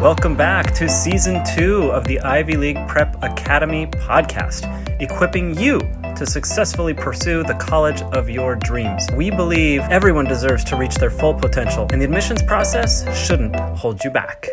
Welcome back to season two of the Ivy League Prep Academy podcast, equipping you to successfully pursue the college of your dreams. We believe everyone deserves to reach their full potential, and the admissions process shouldn't hold you back.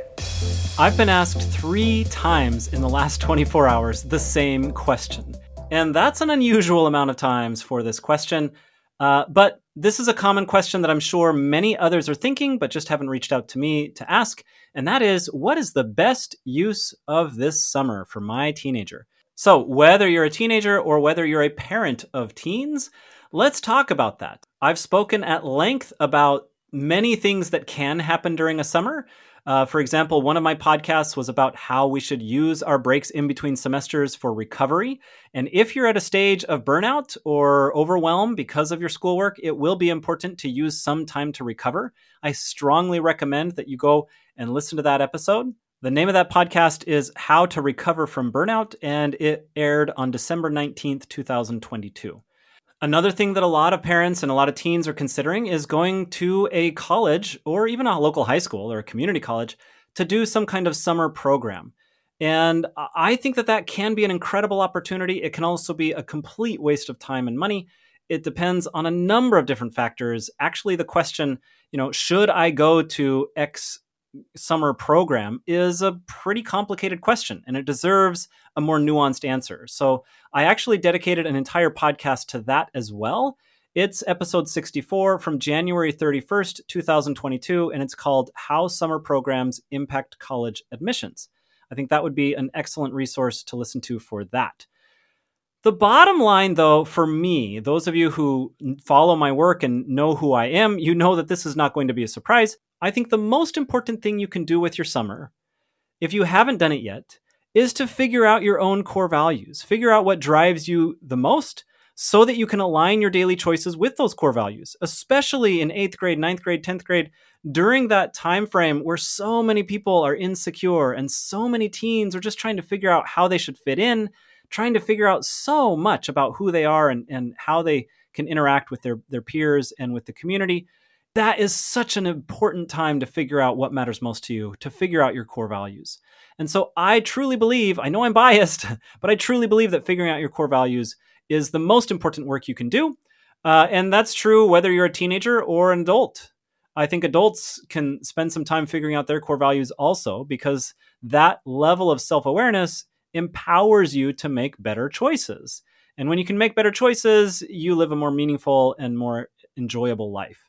I've been asked three times in the last 24 hours the same question. And that's an unusual amount of times for this question. Uh, but this is a common question that I'm sure many others are thinking, but just haven't reached out to me to ask. And that is what is the best use of this summer for my teenager? So, whether you're a teenager or whether you're a parent of teens, let's talk about that. I've spoken at length about many things that can happen during a summer. Uh, for example, one of my podcasts was about how we should use our breaks in between semesters for recovery. And if you're at a stage of burnout or overwhelm because of your schoolwork, it will be important to use some time to recover. I strongly recommend that you go and listen to that episode. The name of that podcast is How to Recover from Burnout, and it aired on December 19th, 2022. Another thing that a lot of parents and a lot of teens are considering is going to a college or even a local high school or a community college to do some kind of summer program. And I think that that can be an incredible opportunity. It can also be a complete waste of time and money. It depends on a number of different factors. Actually, the question, you know, should I go to X summer program is a pretty complicated question and it deserves a more nuanced answer. So I actually dedicated an entire podcast to that as well. It's episode 64 from January 31st, 2022, and it's called How Summer Programs Impact College Admissions. I think that would be an excellent resource to listen to for that. The bottom line, though, for me, those of you who follow my work and know who I am, you know that this is not going to be a surprise. I think the most important thing you can do with your summer, if you haven't done it yet, is to figure out your own core values. Figure out what drives you the most so that you can align your daily choices with those core values, especially in 8th grade, ninth grade, 10th grade, during that time frame where so many people are insecure and so many teens are just trying to figure out how they should fit in, trying to figure out so much about who they are and, and how they can interact with their, their peers and with the community that is such an important time to figure out what matters most to you, to figure out your core values. And so I truly believe, I know I'm biased, but I truly believe that figuring out your core values is the most important work you can do. Uh, and that's true whether you're a teenager or an adult. I think adults can spend some time figuring out their core values also because that level of self awareness empowers you to make better choices. And when you can make better choices, you live a more meaningful and more enjoyable life.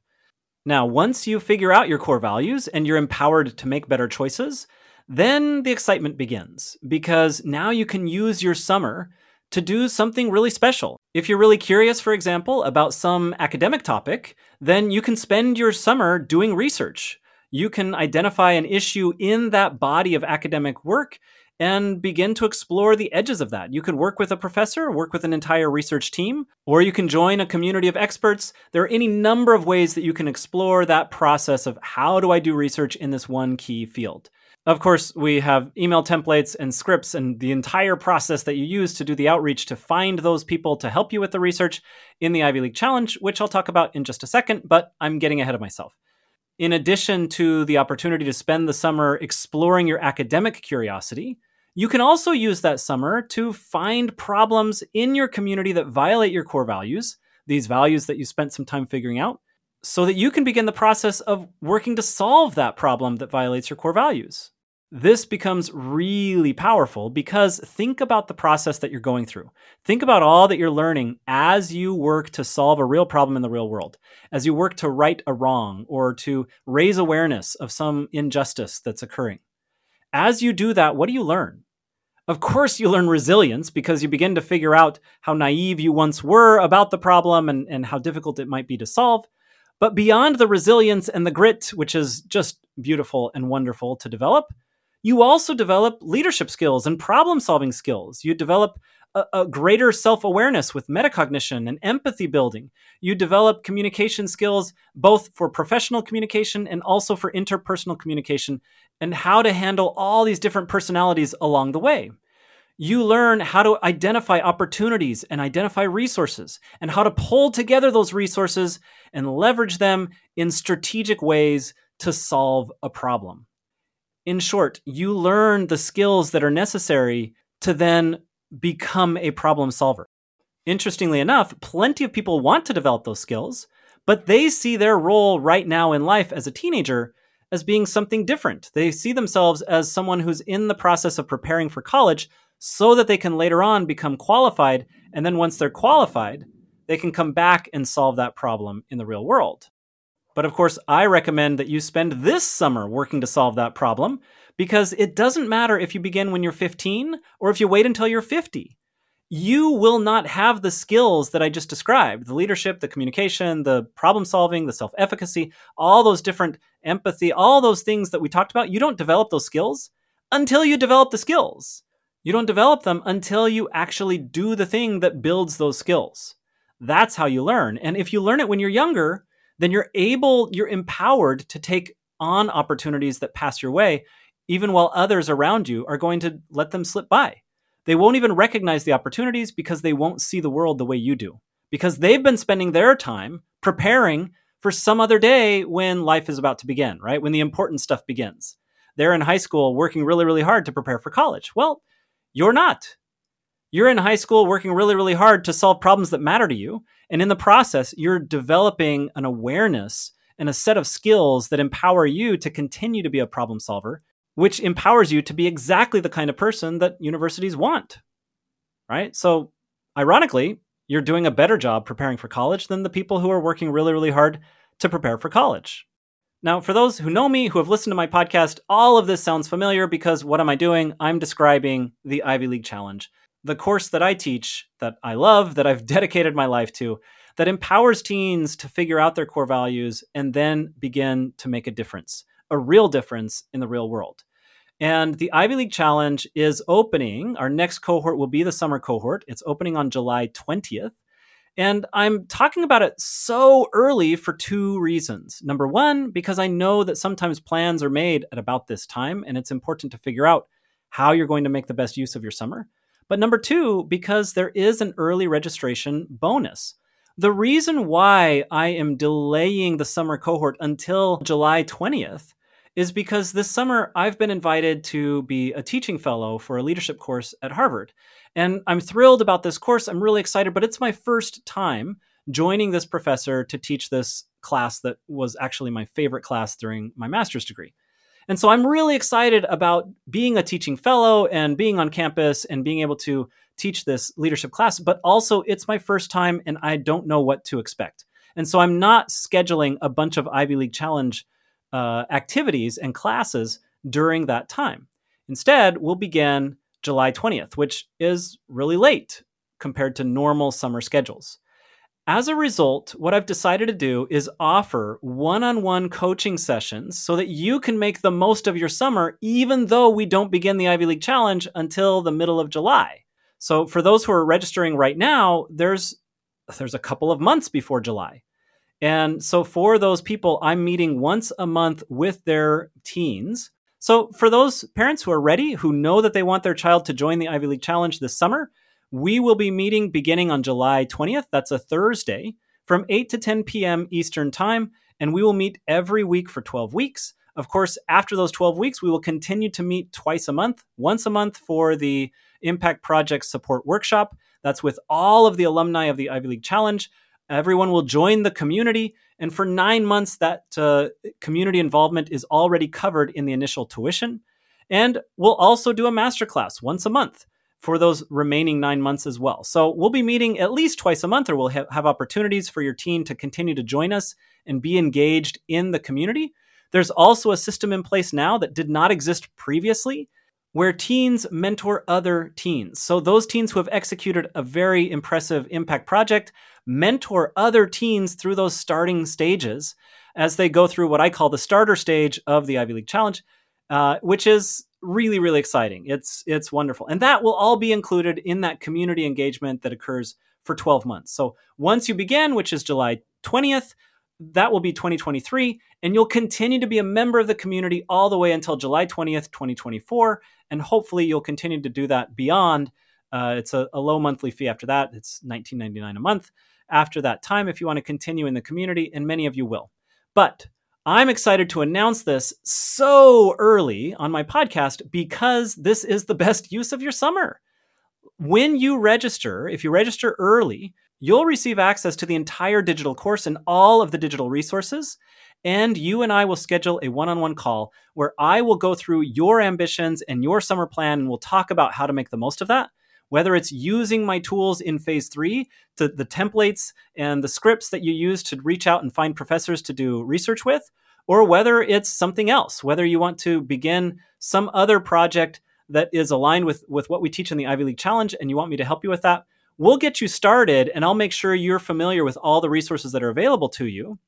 Now, once you figure out your core values and you're empowered to make better choices, then the excitement begins because now you can use your summer to do something really special. If you're really curious, for example, about some academic topic, then you can spend your summer doing research. You can identify an issue in that body of academic work and begin to explore the edges of that. You could work with a professor, work with an entire research team, or you can join a community of experts. There are any number of ways that you can explore that process of how do I do research in this one key field. Of course, we have email templates and scripts and the entire process that you use to do the outreach to find those people to help you with the research in the Ivy League Challenge, which I'll talk about in just a second, but I'm getting ahead of myself. In addition to the opportunity to spend the summer exploring your academic curiosity, you can also use that summer to find problems in your community that violate your core values, these values that you spent some time figuring out, so that you can begin the process of working to solve that problem that violates your core values. This becomes really powerful because think about the process that you're going through. Think about all that you're learning as you work to solve a real problem in the real world, as you work to right a wrong or to raise awareness of some injustice that's occurring. As you do that, what do you learn? Of course, you learn resilience because you begin to figure out how naive you once were about the problem and, and how difficult it might be to solve. But beyond the resilience and the grit, which is just beautiful and wonderful to develop, you also develop leadership skills and problem solving skills. You develop a, a greater self awareness with metacognition and empathy building. You develop communication skills both for professional communication and also for interpersonal communication and how to handle all these different personalities along the way. You learn how to identify opportunities and identify resources and how to pull together those resources and leverage them in strategic ways to solve a problem. In short, you learn the skills that are necessary to then become a problem solver. Interestingly enough, plenty of people want to develop those skills, but they see their role right now in life as a teenager as being something different. They see themselves as someone who's in the process of preparing for college so that they can later on become qualified. And then once they're qualified, they can come back and solve that problem in the real world. But of course, I recommend that you spend this summer working to solve that problem because it doesn't matter if you begin when you're 15 or if you wait until you're 50. You will not have the skills that I just described the leadership, the communication, the problem solving, the self efficacy, all those different empathy, all those things that we talked about. You don't develop those skills until you develop the skills. You don't develop them until you actually do the thing that builds those skills. That's how you learn. And if you learn it when you're younger, then you're able, you're empowered to take on opportunities that pass your way, even while others around you are going to let them slip by. They won't even recognize the opportunities because they won't see the world the way you do, because they've been spending their time preparing for some other day when life is about to begin, right? When the important stuff begins. They're in high school working really, really hard to prepare for college. Well, you're not. You're in high school working really, really hard to solve problems that matter to you. And in the process, you're developing an awareness and a set of skills that empower you to continue to be a problem solver, which empowers you to be exactly the kind of person that universities want. Right? So, ironically, you're doing a better job preparing for college than the people who are working really, really hard to prepare for college. Now, for those who know me, who have listened to my podcast, all of this sounds familiar because what am I doing? I'm describing the Ivy League Challenge the course that I teach, that I love, that I've dedicated my life to, that empowers teens to figure out their core values and then begin to make a difference, a real difference in the real world. And the Ivy League Challenge is opening. Our next cohort will be the summer cohort. It's opening on July 20th. And I'm talking about it so early for two reasons. Number one, because I know that sometimes plans are made at about this time, and it's important to figure out how you're going to make the best use of your summer. But number two, because there is an early registration bonus. The reason why I am delaying the summer cohort until July 20th is because this summer I've been invited to be a teaching fellow for a leadership course at Harvard. And I'm thrilled about this course. I'm really excited, but it's my first time joining this professor to teach this class that was actually my favorite class during my master's degree. And so I'm really excited about being a teaching fellow and being on campus and being able to teach this leadership class, but also it's my first time and I don't know what to expect. And so I'm not scheduling a bunch of Ivy League Challenge uh, activities and classes during that time. Instead, we'll begin July 20th, which is really late compared to normal summer schedules. As a result, what I've decided to do is offer one on one coaching sessions so that you can make the most of your summer, even though we don't begin the Ivy League Challenge until the middle of July. So, for those who are registering right now, there's, there's a couple of months before July. And so, for those people, I'm meeting once a month with their teens. So, for those parents who are ready, who know that they want their child to join the Ivy League Challenge this summer, we will be meeting beginning on July 20th. That's a Thursday from 8 to 10 p.m. Eastern Time. And we will meet every week for 12 weeks. Of course, after those 12 weeks, we will continue to meet twice a month, once a month for the Impact Project Support Workshop. That's with all of the alumni of the Ivy League Challenge. Everyone will join the community. And for nine months, that uh, community involvement is already covered in the initial tuition. And we'll also do a masterclass once a month for those remaining nine months as well. So we'll be meeting at least twice a month, or we'll ha- have opportunities for your team to continue to join us and be engaged in the community. There's also a system in place now that did not exist previously where teens mentor other teens. So those teens who have executed a very impressive impact project mentor other teens through those starting stages as they go through what I call the starter stage of the Ivy League Challenge, uh, which is really really exciting. It's it's wonderful. And that will all be included in that community engagement that occurs for 12 months. So once you begin which is july 20th that will be 2023 and you'll continue to be a member of the community all the way until july 20th 2024 and hopefully you'll continue to do that beyond uh, it's a, a low monthly fee after that. It's 19.99 a month after that time if you want to continue in the community and many of you will. But I'm excited to announce this so early on my podcast because this is the best use of your summer. When you register, if you register early, you'll receive access to the entire digital course and all of the digital resources. And you and I will schedule a one on one call where I will go through your ambitions and your summer plan and we'll talk about how to make the most of that whether it's using my tools in phase three, to the templates and the scripts that you use to reach out and find professors to do research with, or whether it's something else, whether you want to begin some other project that is aligned with, with what we teach in the Ivy League Challenge and you want me to help you with that, we'll get you started and I'll make sure you're familiar with all the resources that are available to you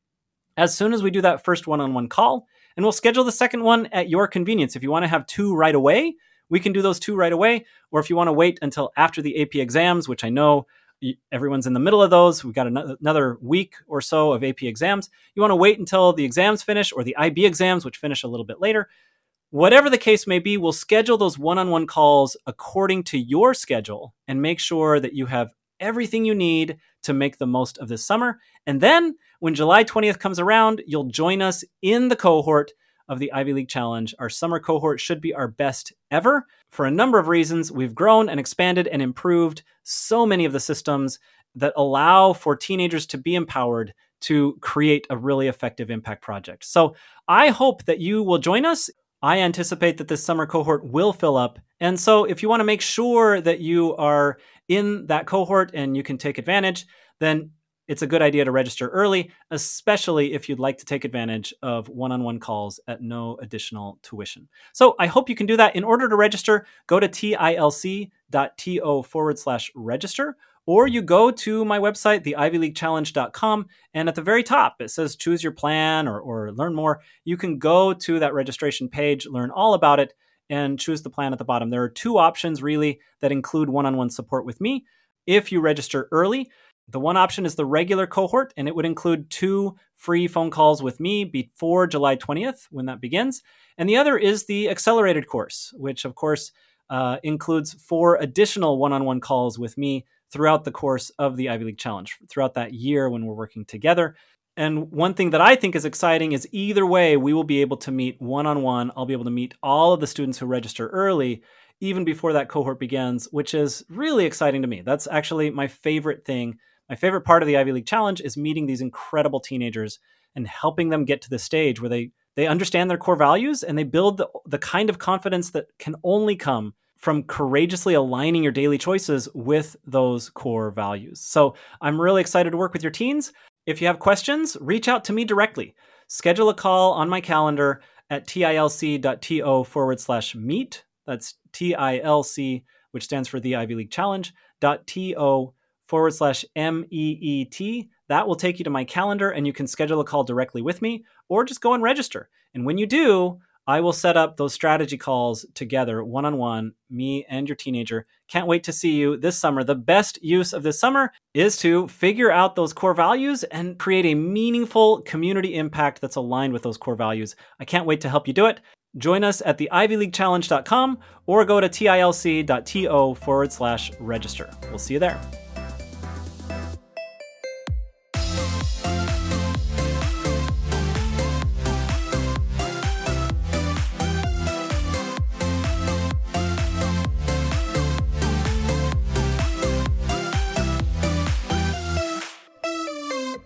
as soon as we do that first one on one call. And we'll schedule the second one at your convenience. If you want to have two right away, we can do those two right away. Or if you want to wait until after the AP exams, which I know everyone's in the middle of those, we've got another week or so of AP exams. You want to wait until the exams finish or the IB exams, which finish a little bit later. Whatever the case may be, we'll schedule those one on one calls according to your schedule and make sure that you have everything you need to make the most of this summer. And then when July 20th comes around, you'll join us in the cohort of the Ivy League Challenge. Our summer cohort should be our best ever. For a number of reasons, we've grown and expanded and improved so many of the systems that allow for teenagers to be empowered to create a really effective impact project. So I hope that you will join us. I anticipate that this summer cohort will fill up. And so if you want to make sure that you are in that cohort and you can take advantage, then it's a good idea to register early, especially if you'd like to take advantage of one on one calls at no additional tuition. So I hope you can do that. In order to register, go to tilc.to forward slash register, or you go to my website, theivyleaguechallenge.com, and at the very top it says choose your plan or, or learn more. You can go to that registration page, learn all about it, and choose the plan at the bottom. There are two options really that include one on one support with me. If you register early, the one option is the regular cohort, and it would include two free phone calls with me before July 20th when that begins. And the other is the accelerated course, which, of course, uh, includes four additional one on one calls with me throughout the course of the Ivy League Challenge, throughout that year when we're working together. And one thing that I think is exciting is either way, we will be able to meet one on one. I'll be able to meet all of the students who register early, even before that cohort begins, which is really exciting to me. That's actually my favorite thing my favorite part of the Ivy League Challenge is meeting these incredible teenagers and helping them get to the stage where they they understand their core values and they build the, the kind of confidence that can only come from courageously aligning your daily choices with those core values. So I'm really excited to work with your teens. If you have questions, reach out to me directly. Schedule a call on my calendar at tilc.to forward slash meet. That's TILC, which stands for the Ivy League Challenge, .to forward slash MEET. That will take you to my calendar and you can schedule a call directly with me or just go and register. And when you do, I will set up those strategy calls together, one on one, me and your teenager. Can't wait to see you this summer. The best use of this summer is to figure out those core values and create a meaningful community impact that's aligned with those core values. I can't wait to help you do it. Join us at the ivyleaguechallenge.com or go to tilc.to forward slash register. We'll see you there.